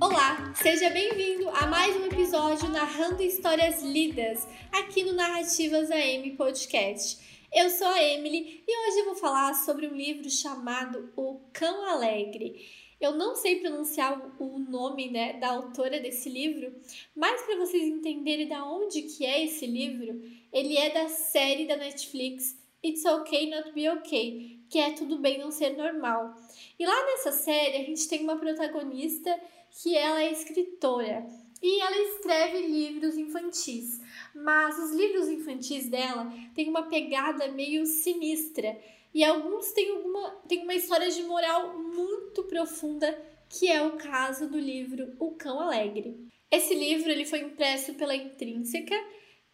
Olá, seja bem-vindo a mais um episódio narrando histórias lidas aqui no Narrativas AM Podcast. Eu sou a Emily e hoje eu vou falar sobre um livro chamado O Cão Alegre. Eu não sei pronunciar o nome né, da autora desse livro, mas para vocês entenderem da onde que é esse livro, ele é da série da Netflix It's Okay Not Be Okay, que é Tudo Bem Não Ser Normal. E lá nessa série a gente tem uma protagonista que ela é escritora e ela escreve livros infantis, mas os livros infantis dela têm uma pegada meio sinistra e alguns têm, alguma, têm uma história de moral muito profunda, que é o caso do livro O Cão Alegre. Esse livro ele foi impresso pela Intrínseca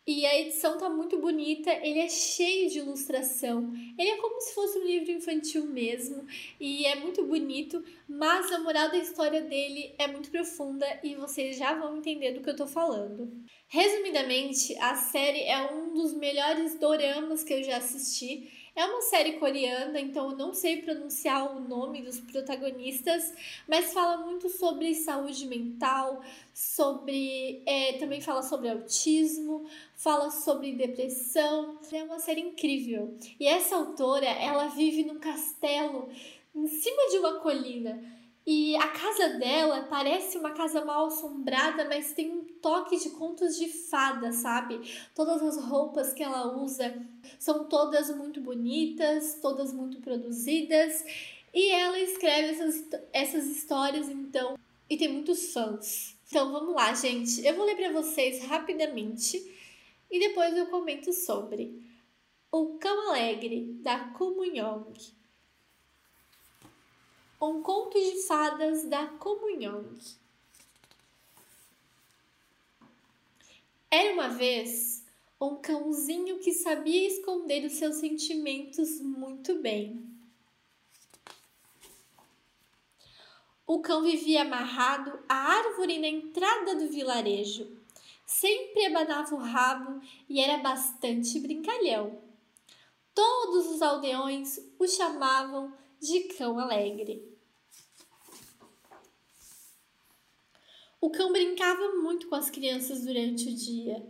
e a edição tá muito bonita, ele é cheio de ilustração. Ele é como se fosse um livro infantil mesmo e é muito bonito, mas a moral da história dele é muito profunda e vocês já vão entender do que eu tô falando. Resumidamente, a série é um dos melhores doramas que eu já assisti. É uma série coreana, então eu não sei pronunciar o nome dos protagonistas, mas fala muito sobre saúde mental, sobre. É, também fala sobre autismo, fala sobre depressão. É uma série incrível. E essa autora, ela vive num castelo em cima de uma colina. E a casa dela parece uma casa mal assombrada, mas tem um toque de contos de fada, sabe? Todas as roupas que ela usa são todas muito bonitas, todas muito produzidas. E ela escreve essas, essas histórias, então, e tem muitos fãs. Então vamos lá, gente. Eu vou ler para vocês rapidamente e depois eu comento sobre O Cão Alegre, da Comunhong. Um conto de fadas da Comunhong. Era uma vez um cãozinho que sabia esconder os seus sentimentos muito bem. O cão vivia amarrado à árvore na entrada do vilarejo. Sempre abanava o rabo e era bastante brincalhão. Todos os aldeões o chamavam de cão alegre. O cão brincava muito com as crianças durante o dia,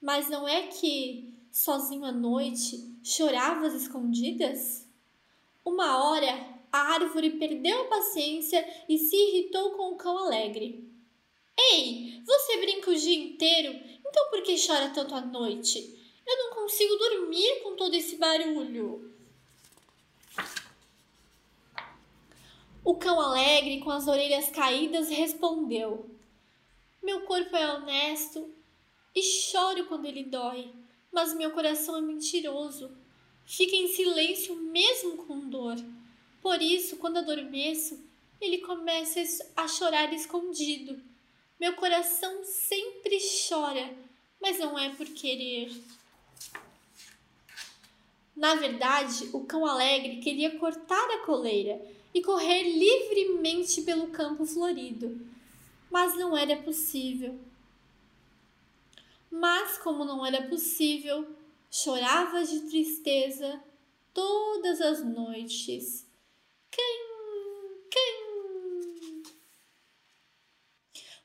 mas não é que, sozinho à noite, chorava às escondidas? Uma hora, a árvore perdeu a paciência e se irritou com o cão alegre. Ei, você brinca o dia inteiro, então por que chora tanto à noite? Eu não consigo dormir com todo esse barulho. O cão alegre, com as orelhas caídas, respondeu: Meu corpo é honesto e choro quando ele dói, mas meu coração é mentiroso. Fica em silêncio mesmo com dor. Por isso, quando adormeço, ele começa a chorar escondido. Meu coração sempre chora, mas não é por querer. Na verdade, o cão alegre queria cortar a coleira e correr livremente pelo campo florido, mas não era possível. Mas, como não era possível, chorava de tristeza todas as noites. Quem, quem?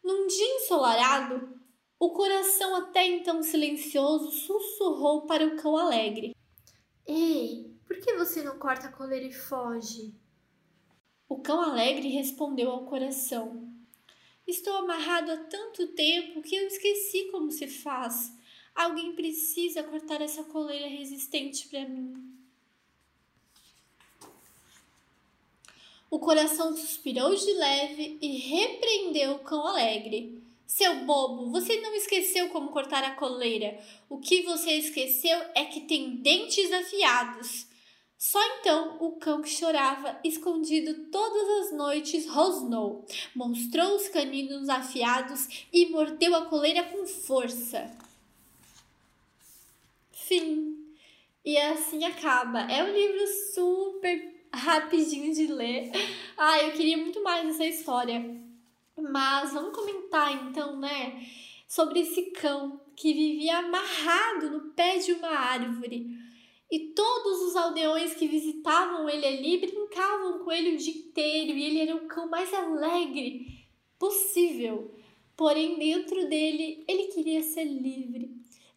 Num dia ensolarado, o coração até então silencioso sussurrou para o cão alegre: você não corta a coleira e foge? O cão alegre respondeu ao coração: Estou amarrado há tanto tempo que eu esqueci como se faz. Alguém precisa cortar essa coleira resistente para mim. O coração suspirou de leve e repreendeu o cão alegre. Seu bobo, você não esqueceu como cortar a coleira. O que você esqueceu é que tem dentes afiados. Só então o cão que chorava, escondido todas as noites, rosnou, mostrou os caninos afiados e mordeu a coleira com força. Fim. E assim acaba. É um livro super rapidinho de ler. Ah, eu queria muito mais essa história. Mas vamos comentar então, né, sobre esse cão que vivia amarrado no pé de uma árvore. E todos os aldeões que visitavam ele ali brincavam com ele o dia inteiro e ele era o cão mais alegre possível. Porém, dentro dele, ele queria ser livre.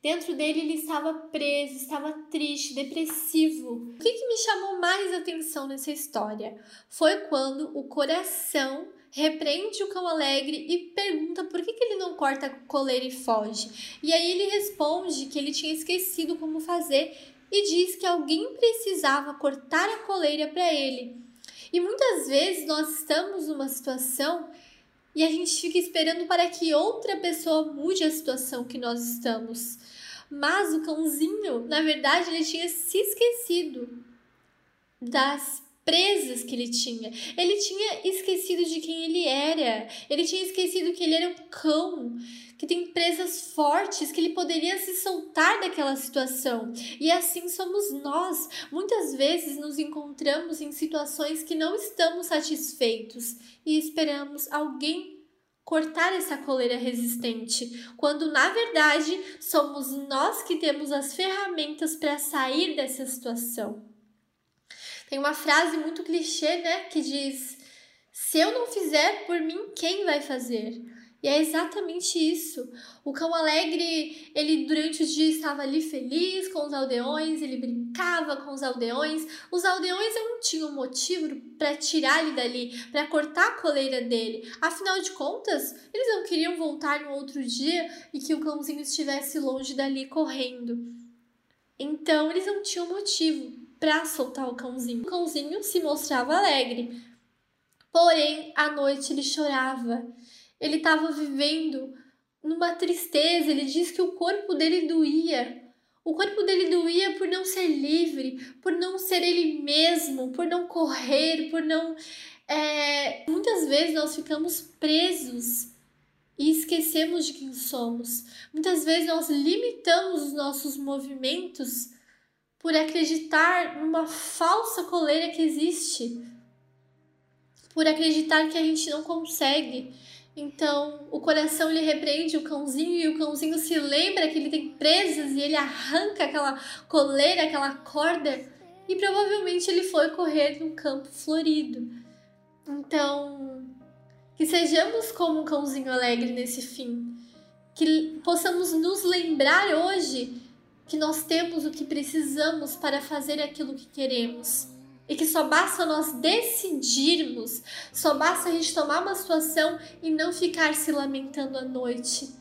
Dentro dele, ele estava preso, estava triste, depressivo. O que, que me chamou mais atenção nessa história foi quando o coração repreende o cão alegre e pergunta por que, que ele não corta a coleira e foge. E aí ele responde que ele tinha esquecido como fazer e diz que alguém precisava cortar a coleira para ele. E muitas vezes nós estamos numa situação e a gente fica esperando para que outra pessoa mude a situação que nós estamos. Mas o cãozinho, na verdade, ele tinha se esquecido das presas que ele tinha. Ele tinha esquecido de quem ele era. Ele tinha esquecido que ele era um cão, que tem presas fortes, que ele poderia se soltar daquela situação. E assim somos nós. Muitas vezes nos encontramos em situações que não estamos satisfeitos e esperamos alguém cortar essa coleira resistente, quando na verdade somos nós que temos as ferramentas para sair dessa situação. Tem uma frase muito clichê, né, que diz: "Se eu não fizer por mim, quem vai fazer?" E é exatamente isso. O cão alegre, ele durante o dia estava ali feliz com os aldeões, ele brincava com os aldeões. Os aldeões não tinham motivo para tirar ele dali, para cortar a coleira dele. Afinal de contas, eles não queriam voltar no outro dia e que o cãozinho estivesse longe dali correndo. Então, eles não tinham motivo para soltar o cãozinho. O cãozinho se mostrava alegre, porém à noite ele chorava. Ele estava vivendo numa tristeza. Ele diz que o corpo dele doía. O corpo dele doía por não ser livre, por não ser ele mesmo, por não correr, por não. É... Muitas vezes nós ficamos presos e esquecemos de quem somos. Muitas vezes nós limitamos os nossos movimentos por acreditar numa falsa coleira que existe, por acreditar que a gente não consegue. Então, o coração lhe repreende o cãozinho e o cãozinho se lembra que ele tem presas e ele arranca aquela coleira, aquela corda e provavelmente ele foi correr num campo florido. Então, que sejamos como um cãozinho alegre nesse fim, que possamos nos lembrar hoje que nós temos o que precisamos para fazer aquilo que queremos. E que só basta nós decidirmos, só basta a gente tomar uma situação e não ficar se lamentando à noite.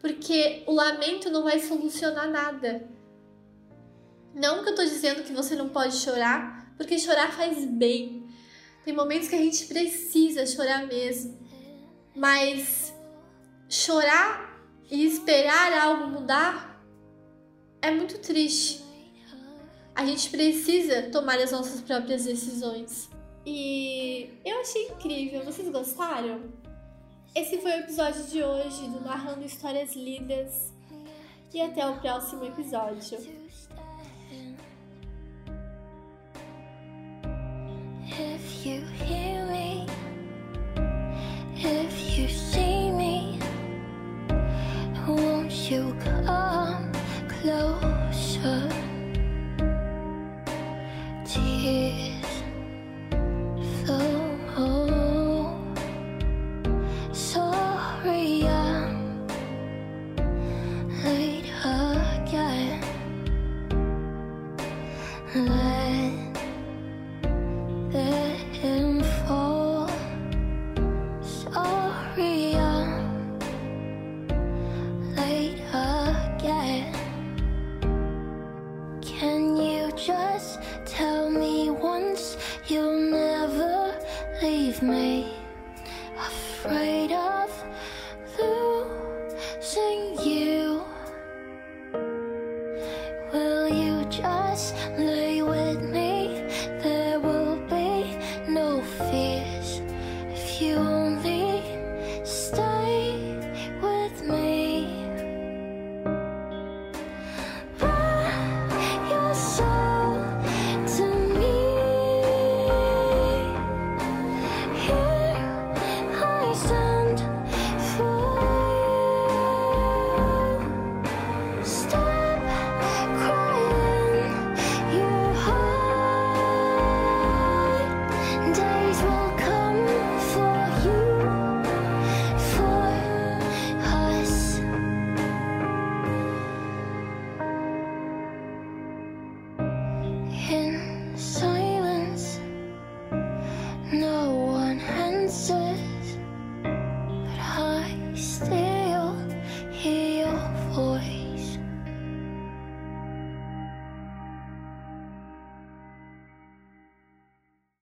Porque o lamento não vai solucionar nada. Não que eu tô dizendo que você não pode chorar, porque chorar faz bem. Tem momentos que a gente precisa chorar mesmo. Mas chorar e esperar algo mudar é muito triste. A gente precisa tomar as nossas próprias decisões. E eu achei incrível. Vocês gostaram? Esse foi o episódio de hoje do Narrando Histórias Lidas. E até o próximo episódio. If you hear just tell me once you'll never leave me? Afraid